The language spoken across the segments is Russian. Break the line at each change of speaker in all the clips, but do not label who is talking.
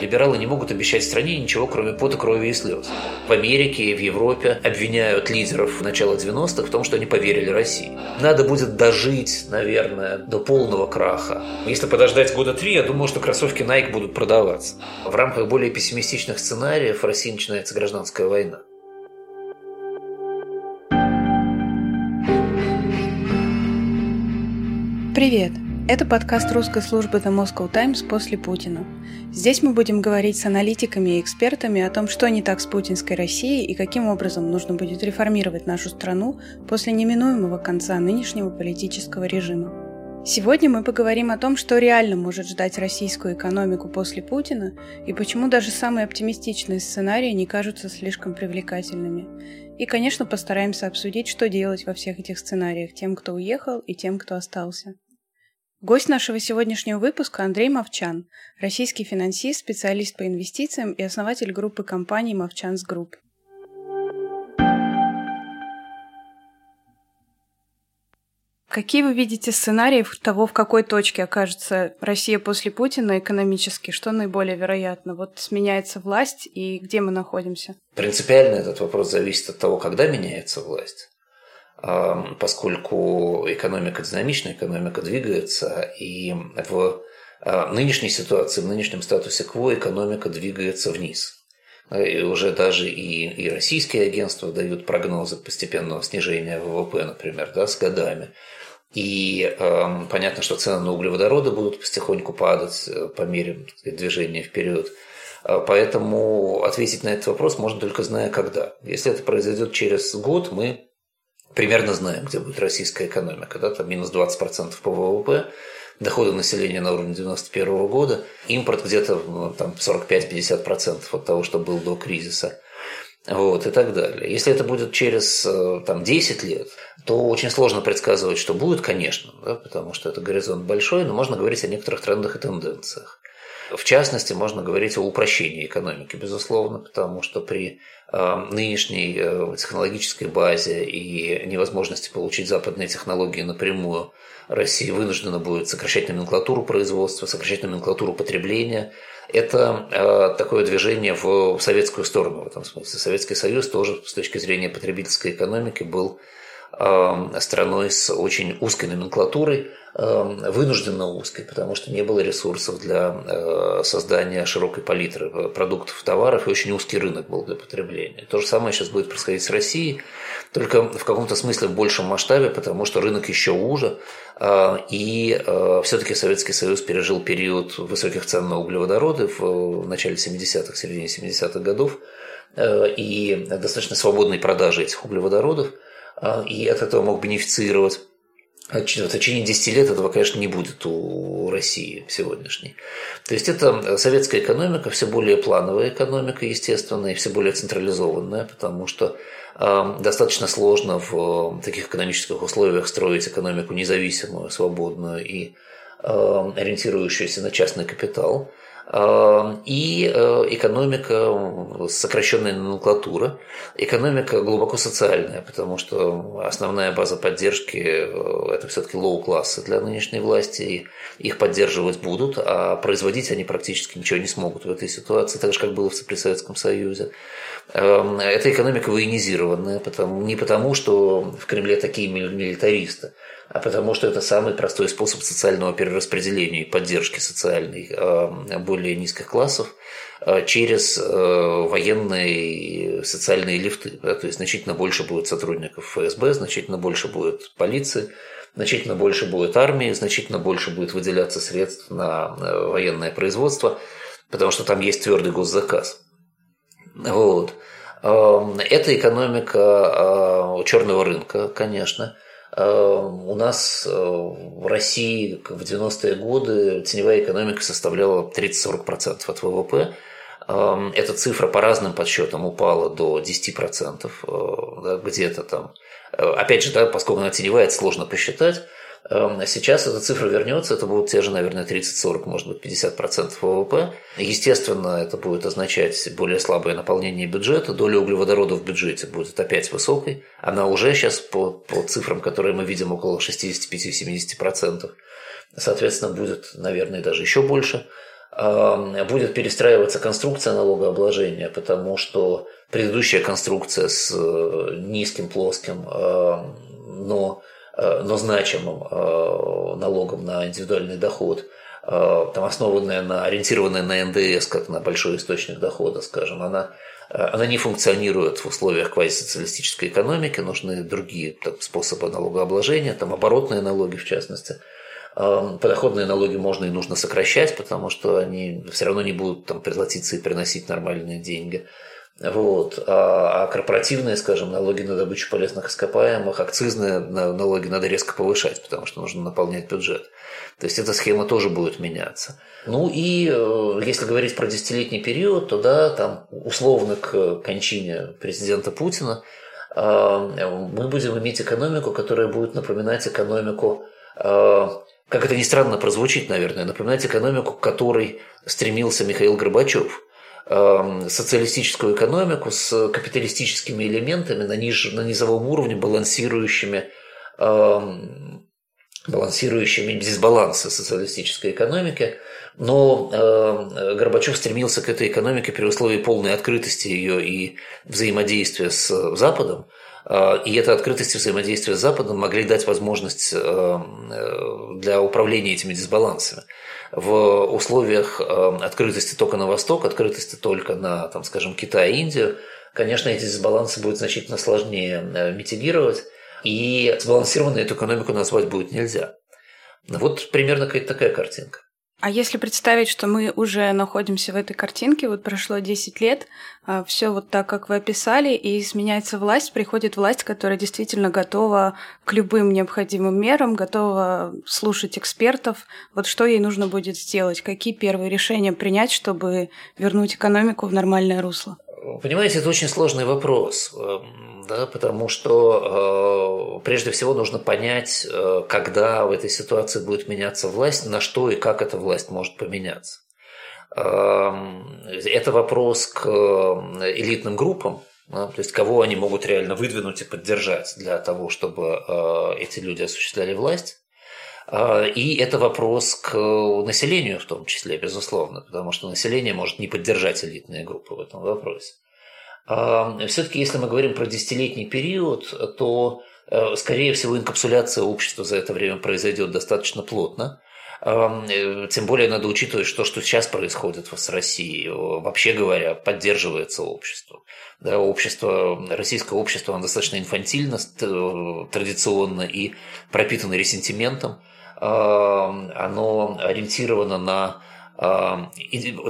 Либералы не могут обещать стране ничего, кроме пота, крови и слез. В Америке и в Европе обвиняют лидеров начала 90-х в том, что они поверили России. Надо будет дожить, наверное, до полного краха. Если подождать года три, я думаю, что кроссовки Nike будут продаваться. В рамках более пессимистичных сценариев в России начинается гражданская война.
Привет! Это подкаст русской службы The Moscow Times после Путина. Здесь мы будем говорить с аналитиками и экспертами о том, что не так с путинской Россией и каким образом нужно будет реформировать нашу страну после неминуемого конца нынешнего политического режима. Сегодня мы поговорим о том, что реально может ждать российскую экономику после Путина и почему даже самые оптимистичные сценарии не кажутся слишком привлекательными. И, конечно, постараемся обсудить, что делать во всех этих сценариях тем, кто уехал и тем, кто остался. Гость нашего сегодняшнего выпуска Андрей Мовчан, российский финансист, специалист по инвестициям и основатель группы компаний Movchan's Group. Какие вы видите сценарии того, в какой точке окажется Россия после Путина экономически? Что наиболее вероятно? Вот сменяется власть, и где мы находимся?
Принципиально этот вопрос зависит от того, когда меняется власть поскольку экономика динамичная, экономика двигается, и в а, нынешней ситуации, в нынешнем статусе КВО экономика двигается вниз. И уже даже и, и российские агентства дают прогнозы постепенного снижения ВВП, например, да, с годами. И э, понятно, что цены на углеводороды будут потихоньку падать э, по мере сказать, движения вперед. Поэтому ответить на этот вопрос можно только зная когда. Если это произойдет через год, мы примерно знаем, где будет российская экономика, да, там минус 20% по ВВП, доходы населения на уровне 91 года, импорт где-то ну, там 45-50% от того, что был до кризиса. Вот, и так далее. Если это будет через э, там, 10 лет, то очень сложно предсказывать, что будет, конечно, да, потому что это горизонт большой, но можно говорить о некоторых трендах и тенденциях. В частности, можно говорить о упрощении экономики, безусловно, потому что при э, нынешней э, технологической базе и невозможности получить западные технологии напрямую, Россия вынуждена будет сокращать номенклатуру производства, сокращать номенклатуру потребления. Это э, такое движение в советскую сторону в этом смысле. Советский Союз тоже с точки зрения потребительской экономики был страной с очень узкой номенклатурой, Эм, вынужденно узкой, потому что не было ресурсов для э, создания широкой палитры продуктов, товаров, и очень узкий рынок был для потребления. То же самое сейчас будет происходить с Россией, только в каком-то смысле в большем масштабе, потому что рынок еще уже, э, и э, все-таки Советский Союз пережил период высоких цен на углеводороды в начале 70-х, середине 70-х годов, и достаточно свободной продажи этих углеводородов, и от этого мог бенефицировать в течение 10 лет этого, конечно, не будет у России сегодняшней. То есть это советская экономика, все более плановая экономика, естественно, и все более централизованная, потому что э, достаточно сложно в таких экономических условиях строить экономику независимую, свободную и э, ориентирующуюся на частный капитал – и э, экономика сокращенная номенклатура, экономика глубоко социальная, потому что основная база поддержки э, – это все-таки лоу-классы для нынешней власти, и их поддерживать будут, а производить они практически ничего не смогут в этой ситуации, так же, как было при Советском Союзе. Эм, эта экономика военизированная, потому, не потому, что в Кремле такие милитаристы, а потому что это самый простой способ социального перераспределения и поддержки социальной э, более низких классов э, через э, военные социальные лифты. То есть значительно больше будет сотрудников ФСБ, значительно больше будет полиции, значительно больше будет армии, значительно больше будет выделяться средств на военное производство, потому что там есть твердый госзаказ. Вот. Эм, это экономика черного рынка, конечно. Эм, у нас э, в России в 90-е годы теневая экономика составляла 30-40% от ВВП. Эм, эта цифра по разным подсчетам упала до 10%, э, да, где-то там. Э, опять же, да, поскольку она теневая, это сложно посчитать. Эм, сейчас эта цифра вернется, это будут те же, наверное, 30-40, может быть, 50% ВВП. Естественно, это будет означать более слабое наполнение бюджета, доля углеводородов в бюджете будет опять высокой. Она уже сейчас по, по цифрам, которые мы видим, около 65-70%. Соответственно, будет, наверное, даже еще больше. будет перестраиваться конструкция налогообложения, потому что предыдущая конструкция с э, низким, плоским, но, но значимым налогом на индивидуальный доход, там основанная на, ориентированная на НДС, как на большой источник дохода, скажем, она она не функционирует в условиях квазисоциалистической экономики, нужны другие там, способы налогообложения, там оборотные налоги в частности. Подоходные налоги можно и нужно сокращать, потому что они все равно не будут там платиться и приносить нормальные деньги. Вот. А, а корпоративные, скажем, налоги на добычу полезных ископаемых, акцизные налоги надо резко повышать, потому что нужно наполнять бюджет. То есть эта схема тоже будет меняться. Ну и э, если говорить про десятилетний период, то да, там условно к кончине президента Путина э, мы будем иметь экономику, которая будет напоминать экономику, э, как это ни странно прозвучит, наверное, напоминать экономику, к которой стремился Михаил Горбачев социалистическую экономику с капиталистическими элементами на, ниж, на низовом уровне, балансирующими балансирующими дисбалансы социалистической экономики, но э, Горбачев стремился к этой экономике при условии полной открытости ее и взаимодействия с Западом, и эта открытость и взаимодействие с Западом могли дать возможность э, для управления этими дисбалансами. В условиях открытости только на восток, открытости только на, там, скажем, Китай и Индию, конечно, эти дисбалансы будет значительно сложнее митигировать, и сбалансированную эту экономику назвать будет нельзя. Вот примерно какая-то такая картинка.
А если представить, что мы уже находимся в этой картинке, вот прошло 10 лет, а, все вот так, как вы описали, и сменяется власть, приходит власть, которая действительно готова к любым необходимым мерам, готова слушать экспертов. Вот что ей нужно будет сделать? Какие первые решения принять, чтобы вернуть экономику в нормальное русло?
Понимаете, это очень сложный вопрос, эм, да, потому что э, прежде всего нужно понять, э, когда в этой ситуации будет меняться власть, на что и как эта власть может поменяться. Эм, это вопрос к э, элитным группам, да, то есть кого они могут реально выдвинуть и поддержать для того, чтобы эти люди осуществляли власть. А, и это вопрос к населению в том числе, безусловно, потому что население может не поддержать элитные группы в этом вопросе. А, Все-таки, если мы говорим про десятилетний период, то, э, скорее всего, инкапсуляция общества за это время произойдет достаточно плотно. Э, тем более надо учитывать, что, что сейчас происходит с Россией. Вообще говоря, поддерживается общество. Да, общество, российское общество, оно достаточно инфантильно, традиционно и пропитано ресентиментом оно ориентировано на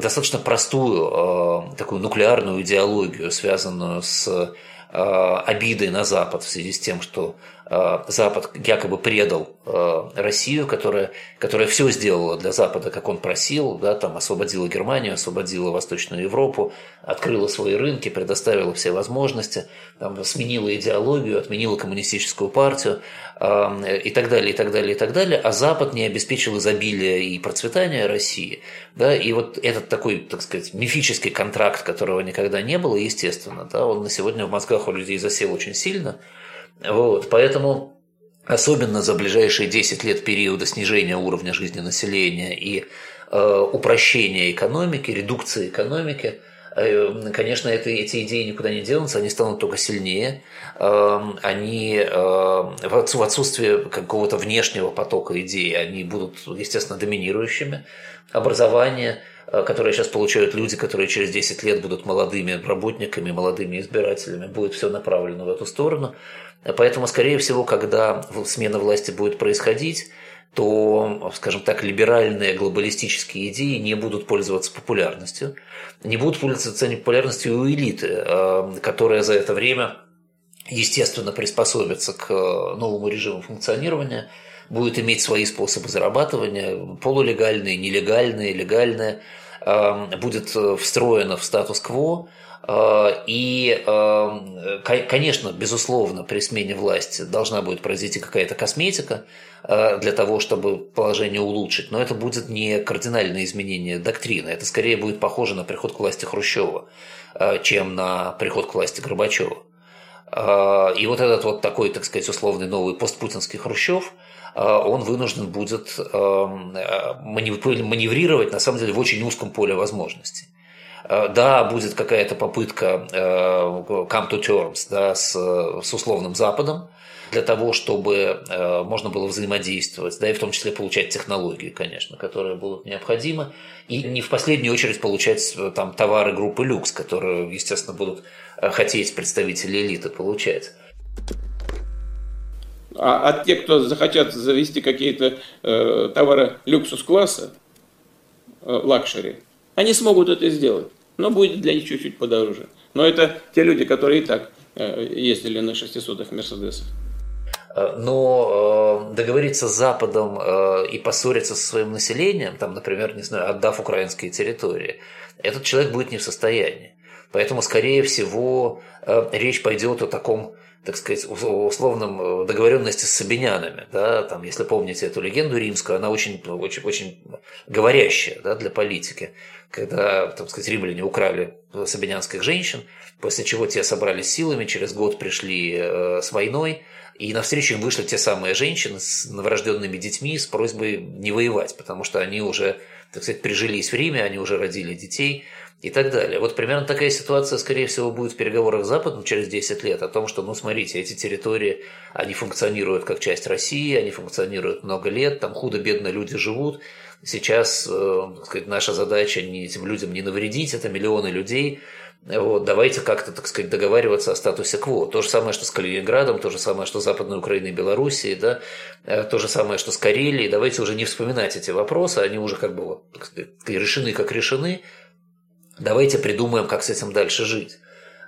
достаточно простую такую нуклеарную идеологию, связанную с обидой на Запад в связи с тем, что Э, Запад якобы предал э, Россию, которая, которая все сделала для Запада, как он просил, да, там освободила Германию, освободила Восточную Европу, открыла свои рынки, предоставила все возможности, там, сменила идеологию, отменила коммунистическую партию э, и так далее, и так далее, и так далее, а Запад не обеспечил изобилие и процветание России. Да, и вот этот такой, так сказать, мифический контракт, которого никогда не было, естественно, да, он на сегодня в мозгах у людей засел очень сильно – вот, поэтому особенно за ближайшие 10 лет периода снижения уровня жизни населения и э, упрощения экономики, редукции экономики, э, конечно, это, эти идеи никуда не денутся, они станут только сильнее. Э, они э, в отсутствие какого-то внешнего потока идей, они будут, естественно, доминирующими. Образование – которые сейчас получают люди, которые через 10 лет будут молодыми работниками, молодыми избирателями, будет все направлено в эту сторону. Поэтому, скорее всего, когда смена власти будет происходить, то, скажем так, либеральные глобалистические идеи не будут пользоваться популярностью. Не будут пользоваться популярностью у элиты, э, которая за это время, естественно, приспособится к новому режиму функционирования – будет иметь свои способы зарабатывания, полулегальные, нелегальные, легальные, будет э, встроено в статус-кво, э, и, эм, конечно, безусловно, при смене власти должна будет произойти какая-то косметика э, для того, чтобы положение улучшить, но это будет не кардинальное изменение доктрины, это скорее будет похоже на приход к власти Хрущева, чем на приход к власти Горбачева. И вот этот вот такой, так сказать, условный новый постпутинский Хрущев – он вынужден будет маневрировать, на самом деле, в очень узком поле возможностей. Да, будет какая-то попытка come to terms да, с, с условным Западом, для того, чтобы э, можно было взаимодействовать, да, и в том числе получать технологии, конечно, которые будут необходимы, и не в последнюю очередь получать э, там товары группы люкс, которые, естественно, будут э, хотеть представители элиты получать.
А, а те, кто захотят завести какие-то э, товары люксус-класса, э, luxury, они смогут это сделать, но будет для них чуть-чуть подороже. Но это те люди, которые и так э, ездили на 600-х Мерседесах.
Э, но э, договориться с Западом э, и поссориться со своим населением, там, например, не знаю, отдав украинские территории, этот человек будет не в состоянии. Поэтому, скорее всего, речь пойдет о таком так сказать, условном договоренности с сабинянами. Да? Там, если помните эту легенду римскую, она очень, очень, очень говорящая да, для политики. Когда, так сказать, римляне украли сабинянских женщин, после чего те собрались силами, через год пришли с войной, и навстречу им вышли те самые женщины с новорожденными детьми с просьбой не воевать, потому что они уже, так сказать, прижились в Риме, они уже родили детей и так далее. Вот примерно такая ситуация, скорее всего, будет в переговорах с Западом через 10 лет о том, что, ну, смотрите, эти территории, они функционируют как часть России, они функционируют много лет, там худо-бедно люди живут. Сейчас, э, сказать, наша задача не этим людям не навредить, это миллионы людей, вот, давайте как-то, так сказать, договариваться о статусе КВО. То же самое, что с Калининградом, то же самое, что с Западной Украиной и Белоруссией, да, э, то же самое, что с Карелией. Давайте уже не вспоминать эти вопросы, они уже как бы вот, сказать, решены, как решены. Давайте придумаем, как с этим дальше жить.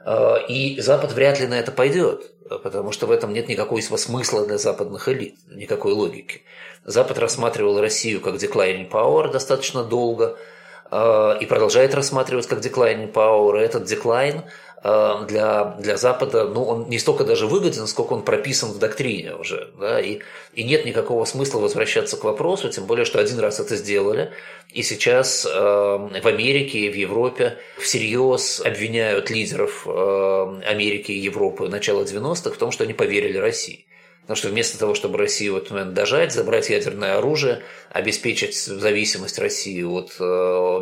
Э, и Запад вряд ли на это пойдет, потому что в этом нет никакого смысла для западных элит, никакой логики. Запад рассматривал Россию как declining power достаточно долго – и продолжает рассматривать как declining power. Этот деклайн э, для, для Запада, ну, он не столько даже выгоден, сколько он прописан в доктрине уже. Да? И, и нет никакого смысла возвращаться к вопросу, тем более, что один раз это сделали, и сейчас э, в Америке и в Европе всерьез обвиняют лидеров э, Америки и Европы начала 90-х в том, что они поверили России. Потому что вместо того, чтобы Россию в этот момент дожать, забрать ядерное оружие, обеспечить зависимость России от э,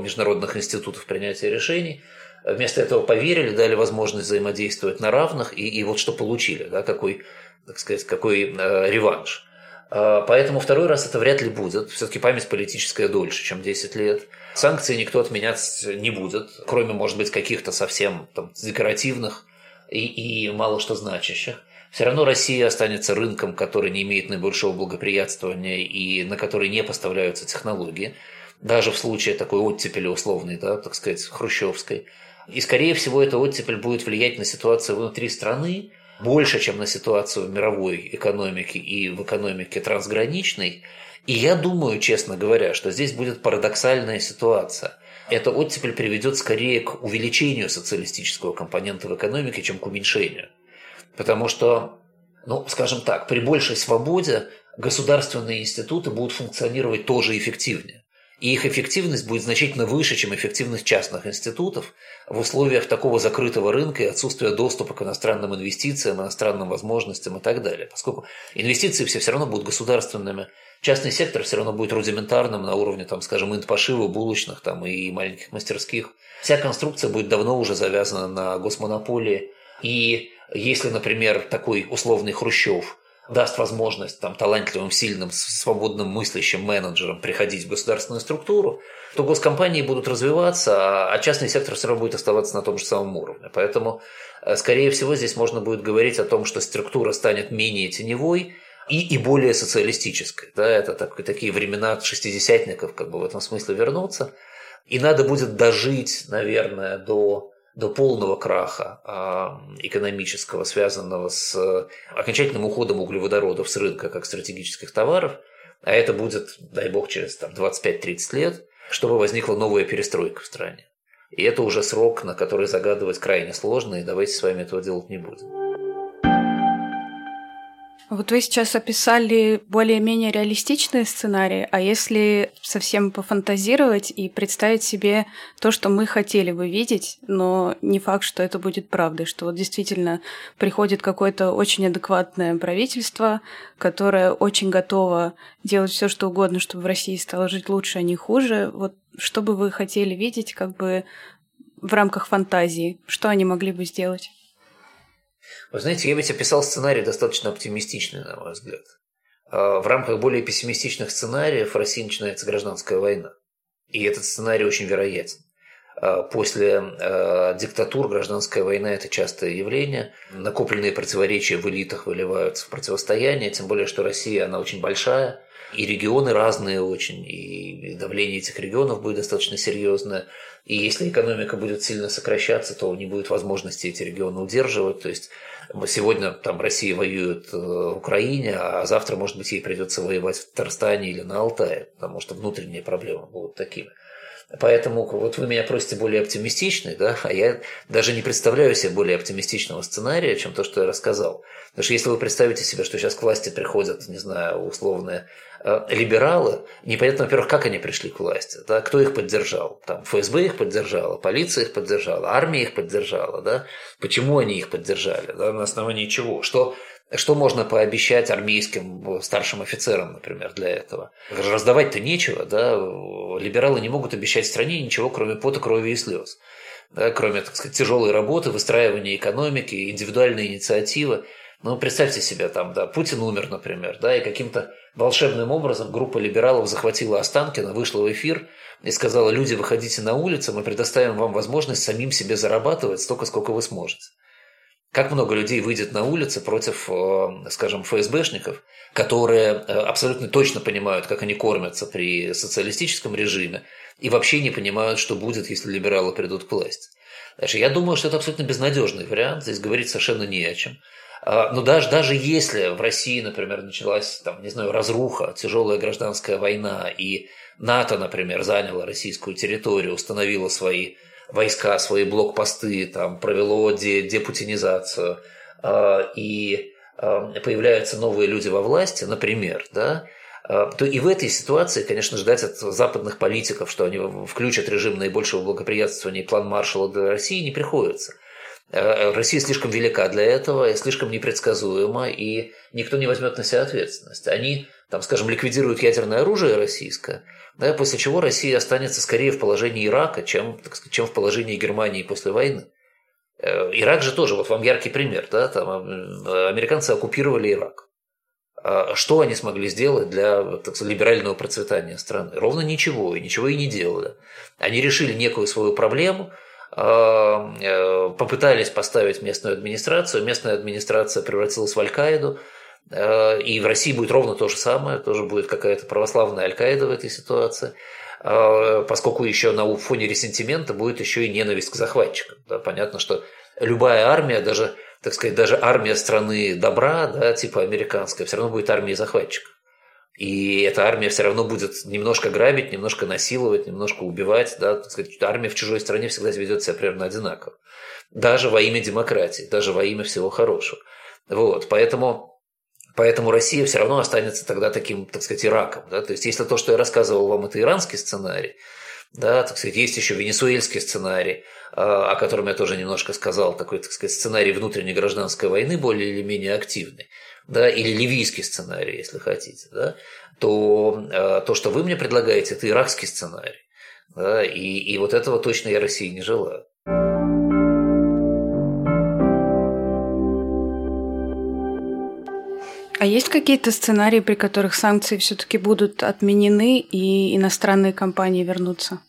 международных институтов принятия решений, вместо этого поверили, дали возможность взаимодействовать на равных, и, и вот что получили, да, какой, так сказать, какой э, реванш. Э, поэтому второй раз это вряд ли будет. Все-таки память политическая дольше, чем 10 лет. Санкции никто отменять не будет, кроме, может быть, каких-то совсем там, декоративных и, и мало что значащих все равно Россия останется рынком, который не имеет наибольшего благоприятствования и на который не поставляются технологии, даже в случае такой оттепели условной, да, так сказать, хрущевской. И, скорее всего, эта оттепель будет влиять на ситуацию внутри страны больше, чем на ситуацию в мировой экономике и в экономике трансграничной. И я думаю, честно говоря, что здесь будет парадоксальная ситуация. Эта оттепель приведет скорее к увеличению социалистического компонента в экономике, чем к уменьшению. Потому что, ну, скажем так, при большей свободе государственные институты будут функционировать тоже эффективнее. И их эффективность будет значительно выше, чем эффективность частных институтов в условиях такого закрытого рынка и отсутствия доступа к иностранным инвестициям, иностранным возможностям и так далее. Поскольку инвестиции все все равно будут государственными, частный сектор все равно будет рудиментарным на уровне, там, скажем, интпошива, булочных там, и маленьких мастерских. Вся конструкция будет давно уже завязана на госмонополии. И если, например, такой условный Хрущев даст возможность там, талантливым, сильным, свободным мыслящим менеджерам приходить в государственную структуру, то госкомпании будут развиваться, а частный сектор все равно будет оставаться на том же самом уровне. Поэтому, э, скорее всего, здесь можно будет говорить о том, что структура станет менее теневой, и, и более социалистической. Да, это так, такие времена шестидесятников как бы в этом смысле вернуться. И надо будет дожить, наверное, до до полного краха а, экономического, связанного с э, окончательным уходом углеводородов с рынка как стратегических товаров, а это будет, дай бог, через там, 25-30 лет, чтобы возникла новая перестройка в стране. И это уже срок, на который загадывать крайне сложно, и давайте с вами этого делать не будем.
Вот вы сейчас описали более-менее реалистичные сценарии, а если совсем пофантазировать и представить себе то, что мы хотели бы видеть, но не факт, что это будет правдой, что вот действительно приходит какое-то очень адекватное правительство, которое очень готово делать все, что угодно, чтобы в России стало жить лучше, а не хуже. Вот что бы вы хотели видеть как бы в рамках фантазии? Что они могли бы сделать?
Вы знаете, я ведь описал сценарий достаточно оптимистичный, на мой взгляд. А, в рамках более пессимистичных сценариев в России начинается гражданская война. И этот сценарий очень вероятен. А, после э, диктатур гражданская война – это частое явление. Накопленные противоречия в элитах выливаются в противостояние, тем более, что Россия, она очень большая, и регионы разные очень, и давление этих регионов будет достаточно серьезное. И если экономика будет сильно сокращаться, то не будет возможности эти регионы удерживать. То есть сегодня там Россия воюет э, в Украине, а завтра, может быть, ей придется воевать в Татарстане или на Алтае, потому что внутренние проблемы будут такими. Поэтому вот вы меня просите более оптимистичный, да, а я даже не представляю себе более оптимистичного сценария, чем то, что я рассказал. Потому что если вы представите себе, что сейчас к власти приходят, не знаю, условные э, либералы, непонятно, во-первых, как они пришли к власти, да, кто их поддержал. Там ФСБ их поддержала, полиция их поддержала, армия их поддержала, да, почему они их поддержали, да, на основании чего, что что можно пообещать армейским старшим офицерам, например, для этого? Раздавать-то нечего, да? Либералы не могут обещать стране ничего, кроме пота, крови и слез. Да? Кроме, так сказать, тяжелой работы, выстраивания экономики, индивидуальной инициативы. Ну, представьте себе, там, да, Путин умер, например, да, и каким-то волшебным образом группа либералов захватила Останкина, вышла в эфир и сказала, люди, выходите на улицу, мы предоставим вам возможность самим себе зарабатывать столько, сколько вы сможете. Как много людей выйдет на улицы против, э, скажем, ФСБшников, которые э, абсолютно точно понимают, как они кормятся при социалистическом режиме, и вообще не понимают, что будет, если либералы придут к власти. Дальше, я думаю, что это абсолютно безнадежный вариант, здесь говорить совершенно не о чем. А, но даже, даже если в России, например, началась, там, не знаю, разруха, тяжелая гражданская война, и НАТО, например, заняло российскую территорию, установило свои войска, свои блокпосты, там, провело де, депутинизацию, э, и э, появляются новые люди во власти, например, да, э, то и в этой ситуации, конечно, ждать от западных политиков, что они включат режим наибольшего благоприятствования и план Маршалла для России, не приходится. Россия слишком велика для этого, слишком непредсказуема, и никто не возьмет на себя ответственность. Они, там, скажем, ликвидируют ядерное оружие российское, да, после чего Россия останется скорее в положении Ирака, чем, так сказать, чем в положении Германии после войны. Э, Ирак же тоже, вот вам яркий пример, да, там американцы оккупировали Ирак. А что они смогли сделать для так сказать, либерального процветания страны? Ровно ничего, и ничего и не делали. Они решили некую свою проблему, а, э, попытались поставить местную администрацию, местная администрация превратилась в Аль-Каиду, и в России будет ровно то же самое, тоже будет какая-то православная Аль-Каида в этой ситуации, э, поскольку еще на фоне ресентимента будет еще и ненависть к захватчикам. Да, понятно, что любая армия, даже, так сказать, даже армия страны добра, да, типа американская, все равно будет армией захватчиков. И эта армия все равно будет немножко грабить, немножко насиловать, немножко убивать. Да? Так сказать, армия в чужой стране всегда ведет себя примерно одинаково. Даже во имя демократии, даже во имя всего хорошего. Вот, поэтому Поэтому Россия все равно останется тогда таким, так сказать, Ираком. Да? То есть, если то, что я рассказывал вам, это иранский сценарий, да, так сказать, есть еще венесуэльский сценарий, а, о котором я тоже немножко сказал, такой, так сказать, сценарий внутренней гражданской войны более или менее активный, да, или ливийский сценарий, если хотите, да, то а, то, что вы мне предлагаете, это иракский сценарий. Да, и, и вот этого точно я России не желаю.
А есть какие-то сценарии, при которых санкции все-таки будут отменены и иностранные компании вернутся?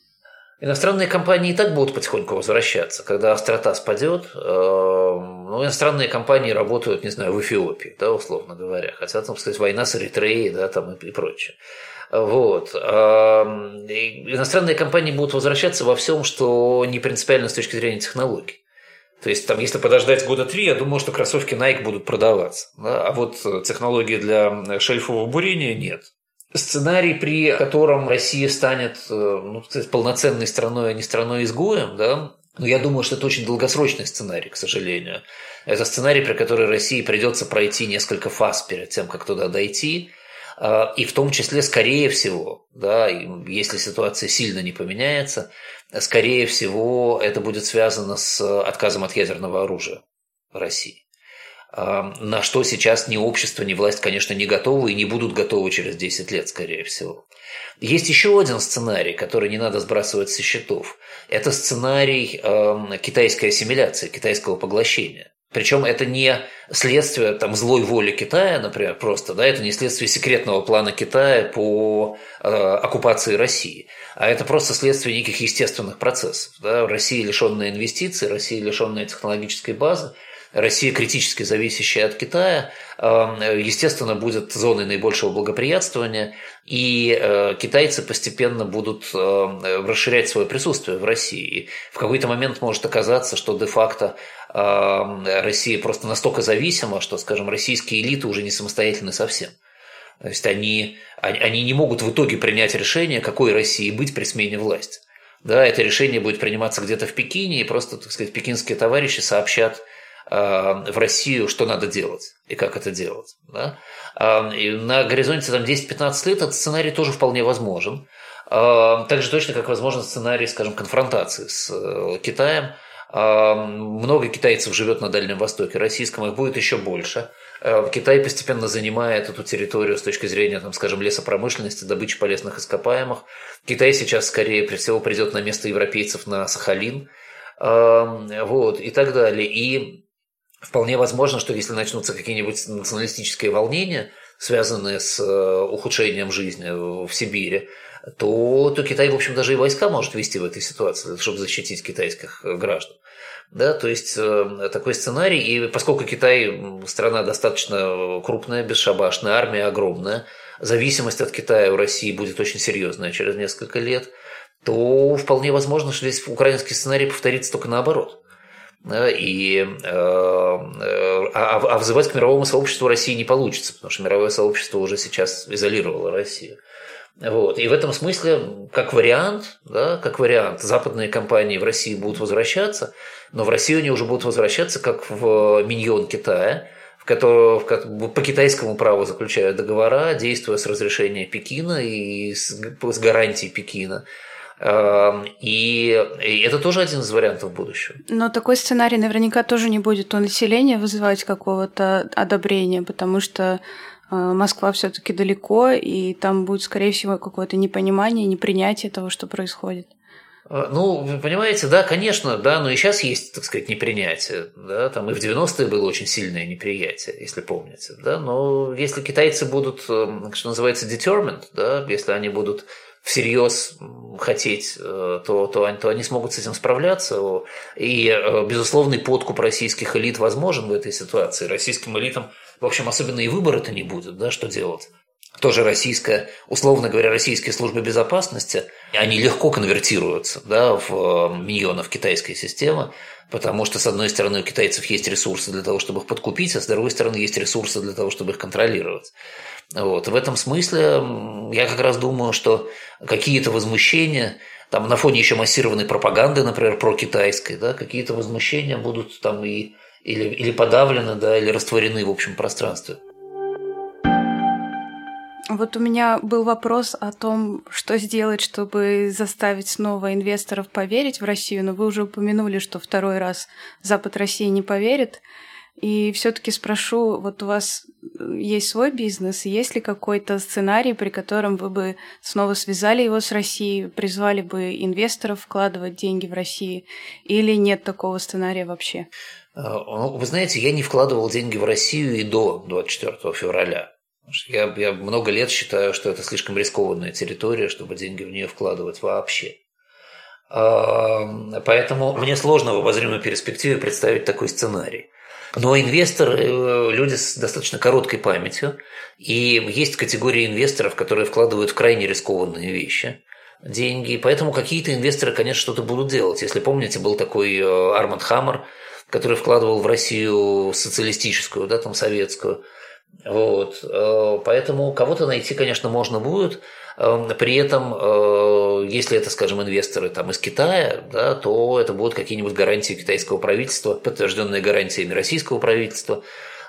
Иностранные компании и так будут потихоньку возвращаться. Когда острота спадет, э, ну, иностранные компании работают, не знаю, в Эфиопии, да, условно говоря. Хотя, там, сказать, война с Эритреей, да, там и, и прочее. Вот. Иностранные компании будут возвращаться во всем, что не принципиально с точки зрения технологий. То есть, там, если подождать года три, я думаю, что кроссовки Nike будут продаваться. Да? А вот э, технологии для шельфового бурения нет. Сценарий, при котором Россия станет э, ну, сказать, полноценной страной, а не страной-изгоем, да, Но я думаю, что это очень долгосрочный сценарий, к сожалению. Это сценарий, при котором России придется пройти несколько фаз перед тем, как туда дойти. А, и в том числе, скорее всего, да, если ситуация сильно не поменяется, скорее всего, это будет связано с отказом от ядерного оружия России на что сейчас ни общество, ни власть, конечно, не готовы и не будут готовы через 10 лет, скорее всего. Есть еще один сценарий, который не надо сбрасывать со счетов. Это сценарий э, китайской ассимиляции, китайского поглощения. Причем это не следствие там, злой воли Китая, например, просто, да, это не следствие секретного плана Китая по э, оккупации России, а это просто следствие неких естественных процессов. Да. Россия лишенная инвестиций, Россия лишенная технологической базы, Россия критически зависящая от Китая, эм, естественно, будет зоной наибольшего благоприятствования, и э, китайцы постепенно будут эм, расширять свое присутствие в России. в какой-то момент может оказаться, что де-факто эм, Россия просто настолько зависима, что, скажем, российские элиты уже не самостоятельны совсем. То есть они, они не могут в итоге принять решение, какой России быть при смене власти. Да, это решение будет приниматься где-то в Пекине, и просто, так сказать, пекинские товарищи сообщат Э, в Россию, что надо делать и как это делать. Да? Э, и на горизонте там, 10-15 лет этот сценарий тоже вполне возможен. Э, так же точно, как возможен сценарий, скажем, конфронтации с Китаем. Много китайцев живет на Дальнем Востоке, российском их будет еще больше. Китай постепенно занимает эту территорию с точки зрения, там, скажем, лесопромышленности, добычи полезных ископаемых. Китай сейчас, скорее всего, придет на место европейцев на Сахалин, вот, и так далее. И Вполне возможно, что если начнутся какие-нибудь националистические волнения, связанные с э, ухудшением жизни в Сибири, то, то Китай, в общем, даже и войска может вести в этой ситуации, чтобы защитить китайских граждан. Да, то есть э, такой сценарий, и поскольку Китай страна достаточно крупная, бесшабашная, армия огромная, зависимость от Китая у России будет очень серьезная через несколько лет, то вполне возможно, что здесь украинский сценарий повторится только наоборот и, э, э, а, а, взывать к мировому сообществу России не получится, потому что мировое сообщество уже сейчас изолировало Россию. Вот. И в этом смысле, как вариант, да, как вариант, западные компании в России будут возвращаться, но в Россию они уже будут возвращаться как в миньон Китая, в котором в, по китайскому праву заключают договора, действуя с разрешения Пекина и с, с гарантией Пекина. Эм, и, это тоже один из вариантов будущего.
Но такой сценарий наверняка тоже не будет у населения вызывать какого-то одобрения, потому что э, Москва все-таки далеко, и там будет, скорее всего, какое-то непонимание, непринятие того, что происходит.
Э, ну, вы понимаете, да, конечно, да, но и сейчас есть, так сказать, непринятие, да, там и в 90-е было очень сильное неприятие, если помните, да, но если китайцы будут, э, что называется, determined, да, если они будут всерьез хотеть, э, то, то, то они смогут с этим справляться. И э, безусловный подкуп российских элит возможен в этой ситуации. Российским элитам, в общем, особенно и выбора-то не будет, да, что делать. Тоже российская, условно говоря, российские службы безопасности, они легко конвертируются да, в э, миньонов китайской системы, потому что, с одной стороны, у китайцев есть ресурсы для того, чтобы их подкупить, а с другой стороны, есть ресурсы для того, чтобы их контролировать. Вот. В этом смысле я как раз думаю, что какие-то возмущения, там на фоне еще массированной пропаганды, например, про китайской, да, какие-то возмущения будут там и или, или подавлены, да, или растворены в общем пространстве.
Вот у меня был вопрос о том, что сделать, чтобы заставить снова инвесторов поверить в Россию, но вы уже упомянули, что второй раз Запад России не поверит. И все-таки спрошу, вот у вас есть свой бизнес, есть ли какой-то сценарий, при котором вы бы снова связали его с Россией, призвали бы инвесторов вкладывать деньги в Россию, или нет такого сценария вообще?
А, ну, вы знаете, я не вкладывал деньги в Россию и до 24 февраля. Я, я много лет считаю, что это слишком рискованная территория, чтобы деньги в нее вкладывать вообще. А, поэтому мне сложно в обозримой перспективе представить такой сценарий. Но инвесторы э, – люди с достаточно короткой памятью, и есть категория инвесторов, которые вкладывают в крайне рискованные вещи деньги, поэтому какие-то инвесторы, конечно, что-то будут делать. Если помните, был такой э, Арманд Хаммер, который вкладывал в Россию социалистическую, да, там советскую. Вот. Э, поэтому кого-то найти, конечно, можно будет. Эм, при этом, э, если это, скажем, инвесторы там, из Китая, да, то это будут какие-нибудь гарантии китайского правительства, подтвержденные гарантиями российского правительства.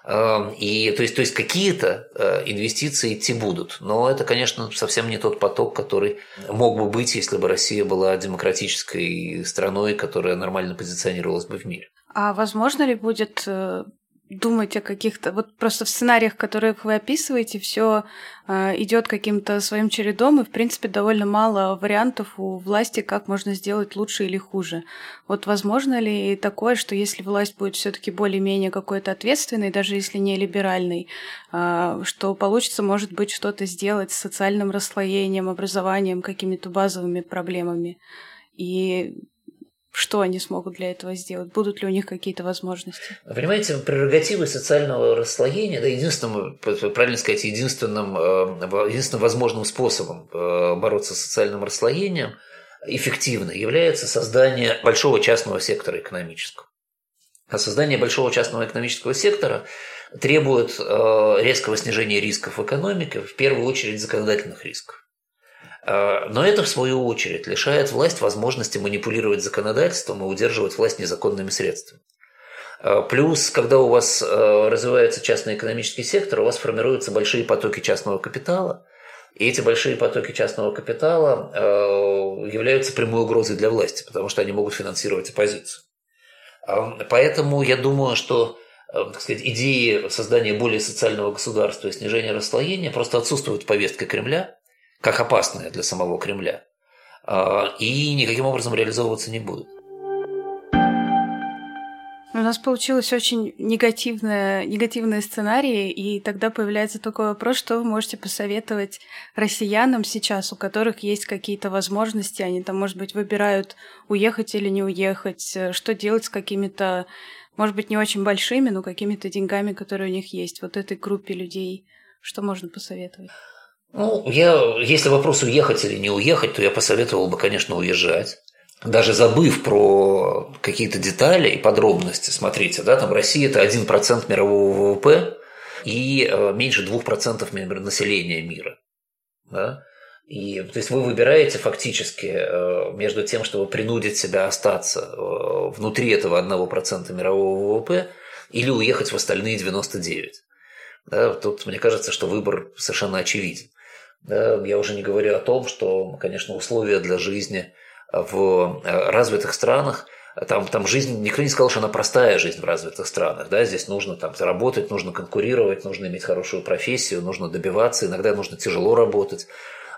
Эм, и, то есть, то есть какие-то э, инвестиции идти будут. Но это, конечно, совсем не тот поток, который мог бы быть, если бы Россия была демократической страной, которая нормально позиционировалась бы в мире.
А возможно ли будет думать о каких-то... Вот просто в сценариях, которые вы описываете, все э, идет каким-то своим чередом, и, в принципе, довольно мало вариантов у власти, как можно сделать лучше или хуже. Вот возможно ли такое, что если власть будет все таки более-менее какой-то ответственной, даже если не либеральной, э, что получится, может быть, что-то сделать с социальным расслоением, образованием, какими-то базовыми проблемами? И что они смогут для этого сделать? Будут ли у них какие-то возможности?
Понимаете, прерогативы социального расслоения, да, единственным, правильно сказать, единственным, э, единственным возможным способом э, бороться с социальным расслоением эффективно является создание большого частного сектора экономического. А создание большого частного экономического сектора требует э, резкого снижения рисков в экономике, в первую очередь законодательных рисков. А, но это, в свою очередь, лишает власть возможности манипулировать законодательством и удерживать власть незаконными средствами. А, плюс, когда у вас а, развивается частный экономический сектор, у вас формируются большие потоки частного капитала, и эти большие потоки частного капитала являются прямой угрозой для власти, потому что они могут финансировать оппозицию. Поэтому я думаю, что так сказать, идеи создания более социального государства и снижения расслоения просто отсутствуют в повестке Кремля как опасное для самого Кремля, а, и никаким образом реализовываться не будут.
У нас получилось очень негативное, негативные сценарии, и тогда появляется такой вопрос, что вы можете посоветовать россиянам сейчас, у которых есть какие-то возможности, они там, может быть, выбирают уехать или не уехать, что делать с какими-то, может быть, не очень большими, но какими-то деньгами, которые у них есть, вот этой группе людей, что можно посоветовать?
Ну, я, если вопрос уехать или не уехать, то я посоветовал бы, конечно, уезжать. Даже забыв про какие-то детали и подробности, смотрите, да, там Россия – это 1% мирового ВВП и э, меньше 2% населения мира. Да? И, то есть вы выбираете фактически э, между тем, чтобы принудить себя остаться э, внутри этого 1% мирового ВВП или уехать в остальные 99. Да, тут мне кажется, что выбор совершенно очевиден. Я уже не говорю о том, что, конечно, условия для жизни в э, развитых странах там, там жизнь, никто не сказал, что она простая жизнь в развитых странах. Да? Здесь нужно там, заработать, нужно конкурировать, нужно иметь хорошую профессию, нужно добиваться, иногда нужно тяжело работать.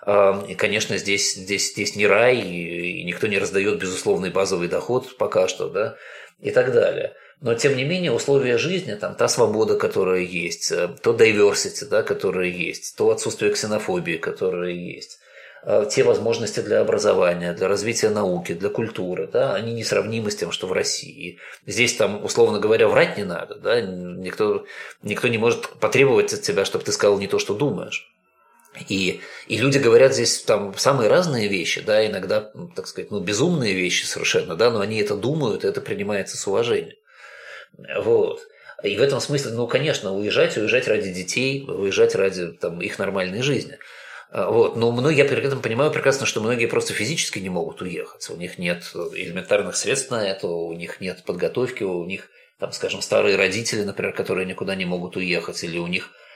И, конечно, здесь, здесь, здесь не рай, и никто не раздает безусловный базовый доход пока что, да, и так далее. Но, тем не менее, условия жизни, там, та свобода, которая есть, э, то diversity, да, которая есть, то отсутствие ксенофобии, которая есть, э, те возможности для образования, для развития науки, для культуры, да, они несравнимы с тем, что в России. Здесь там, условно говоря, врать не надо, да, никто, никто не может потребовать от тебя, чтобы ты сказал не то, что думаешь. И, и люди говорят здесь там самые разные вещи, да, иногда, так сказать, ну, безумные вещи совершенно, да, но они это думают, это принимается с уважением. Вот. И в этом смысле, ну, конечно, уезжать, уезжать ради детей, уезжать ради там, их нормальной жизни. А, вот. Но многие, я при этом понимаю прекрасно, что многие просто физически не могут уехать. У них нет элементарных средств на это, у них нет подготовки, у них, там, скажем, старые родители, например, которые никуда не могут уехать, или у них э,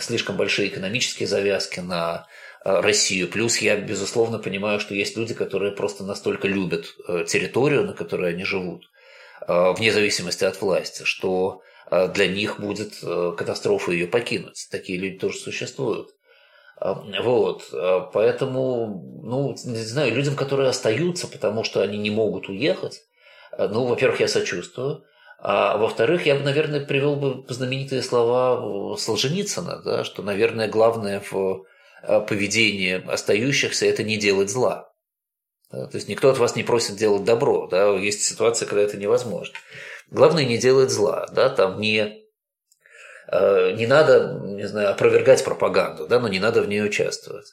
слишком большие экономические завязки на э, Россию. Плюс я, безусловно, понимаю, что есть люди, которые просто настолько любят э, территорию, на которой они живут, Э, вне зависимости от власти, что э, для них будет э, катастрофа ее покинуть. Такие люди тоже существуют. Вот, поэтому, ну, не знаю, людям, которые остаются, потому что они не могут уехать, ну, во-первых, я сочувствую, а во-вторых, я бы, наверное, привел бы знаменитые слова Солженицына, да, что, наверное, главное в поведении остающихся – это не делать зла. Да? То есть никто от вас не просит делать добро. Да? Есть ситуация, когда это невозможно. Главное не делать зла. Да? Там не, э, не надо, не знаю, опровергать пропаганду, да? но не надо в ней участвовать.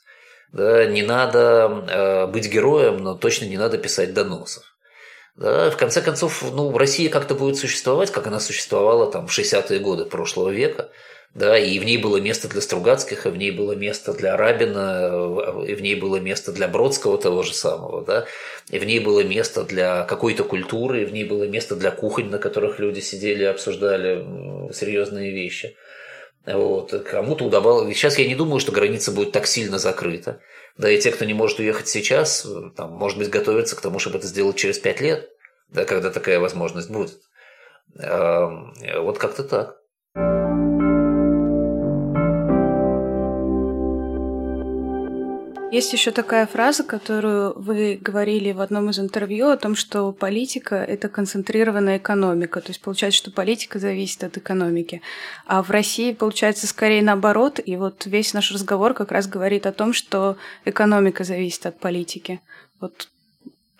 Да? Не надо э, быть героем, но точно не надо писать доносов. Да, в конце концов, ну, Россия как-то будет существовать, как она существовала там в 60-е годы прошлого века. Да, и в ней было место для Стругацких, и в ней было место для Рабина, и в ней было место для Бродского того же самого, да, и в ней было место для какой-то культуры, и в ней было место для кухонь, на которых люди сидели и обсуждали серьезные вещи. Вот. Кому-то удавалось... Сейчас я не думаю, что граница будет так сильно закрыта. Да, и те, кто не может уехать сейчас, там, может быть, готовятся к тому, чтобы это сделать через пять лет, да, когда такая возможность будет. Вот как-то так.
Есть еще такая фраза, которую вы говорили в одном из интервью о том, что политика — это концентрированная экономика. То есть получается, что политика зависит от экономики. А в России получается скорее наоборот. И вот весь наш разговор как раз говорит о том, что экономика зависит от политики. Вот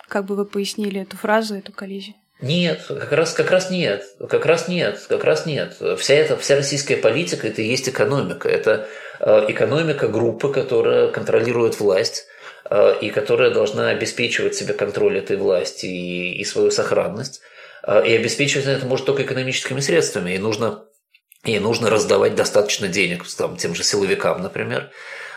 как бы вы пояснили эту фразу, эту коллизию?
Нет, как раз, как раз нет, как раз нет, как раз нет. Вся эта, вся российская политика – это и есть экономика. Это экономика группы, которая контролирует власть э, и которая должна обеспечивать себе контроль этой власти и, и свою сохранность. Э, и обеспечивать это может только экономическими средствами. И нужно, и нужно раздавать достаточно денег там, тем же силовикам, например,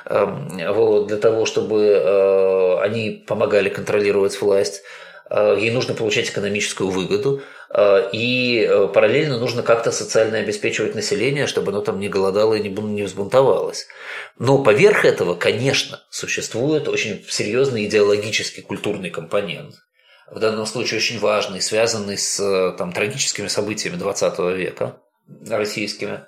эм, вот, для того, чтобы они помогали контролировать власть. Э, ей нужно получать экономическую выгоду, э, и э, параллельно нужно как-то социально обеспечивать население, чтобы оно там не голодало и не взбунтовалось. Но поверх этого, конечно, существует очень серьезный идеологический культурный компонент, в данном случае очень важный, связанный с там, трагическими событиями XX века российскими,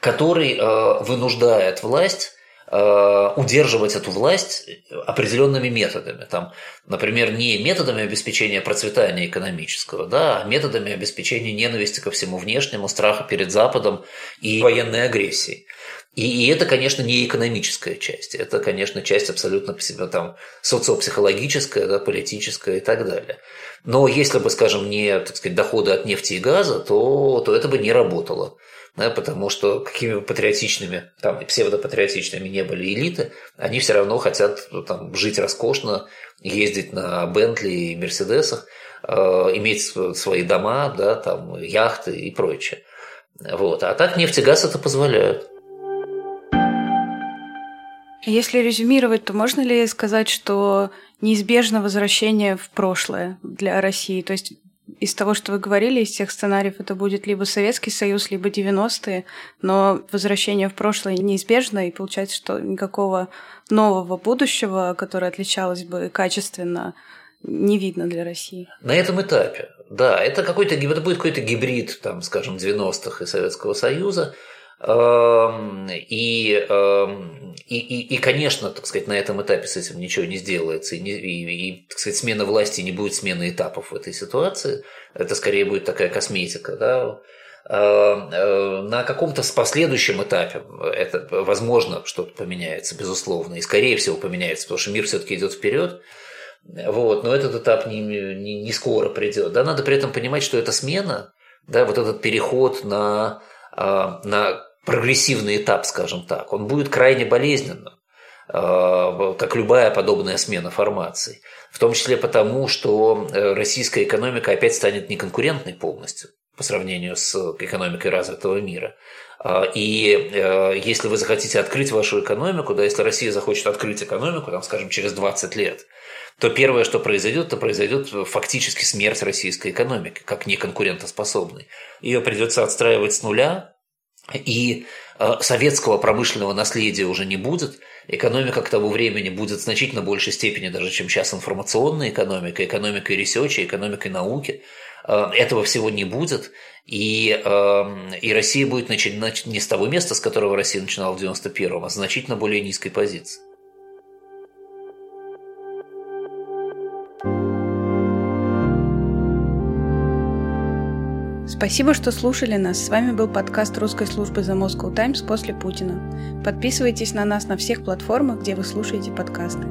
который вынуждает власть Э, удерживать эту власть определенными методами. Там, например, не методами обеспечения процветания экономического, да, а методами обеспечения ненависти ко всему внешнему, страха перед Западом и военной агрессии. И, и это, конечно, не экономическая часть, это, конечно, часть абсолютно по себе там социопсихологическая, да, политическая и так далее. Но если бы, скажем, не так сказать, доходы от нефти и газа, то, то это бы не работало да, потому что какими бы патриотичными там, псевдопатриотичными не были элиты, они все равно хотят там, жить роскошно, ездить на Бентли и Мерседесах, э, иметь свои дома, да, там, яхты и прочее. Вот. А так нефть и газ это позволяют.
Если резюмировать, то можно ли сказать, что неизбежно возвращение в прошлое для России? То есть из того, что вы говорили, из тех сценариев, это будет либо Советский Союз, либо 90-е, но возвращение в прошлое неизбежно, и получается, что никакого нового будущего, которое отличалось бы качественно, не видно для России.
На этом этапе, да, это какой-то это будет какой-то гибрид, там, скажем, 90-х и Советского Союза, и, эм, и, и, и, конечно, так сказать, на этом этапе с этим ничего не сделается, и, и, и так сказать, смена власти не будет смены этапов в этой ситуации. Это скорее будет такая косметика, да. Эм, э, на каком-то последующем этапе это возможно что-то поменяется, безусловно, и скорее всего поменяется, потому что мир все-таки идет вперед. Вот, но этот этап не, не, не скоро придет. Да, надо при этом понимать, что эта смена, да, вот этот переход на, на прогрессивный этап, скажем так, он будет крайне болезненным, э, как любая подобная смена формаций. В том числе потому, что э, российская экономика опять станет неконкурентной полностью по сравнению с экономикой развитого мира. Э, и если вы захотите открыть вашу экономику, да, если Россия захочет открыть экономику, там, скажем, через 20 лет, то первое, что произойдет, то произойдет фактически смерть российской экономики, как неконкурентоспособной. Ее придется отстраивать с нуля, и э, советского промышленного наследия уже не будет. Экономика к тому времени будет в значительно большей степени даже, чем сейчас информационная экономика, экономика research а, экономика науки. Э, этого всего не будет. И, э, и Россия будет начинать не с того места, с которого Россия начинала в 91-м, а с значительно более низкой позиции.
Спасибо, что слушали нас. С вами был подкаст русской службы The Moscow Times после Путина. Подписывайтесь на нас на всех платформах, где вы слушаете подкасты.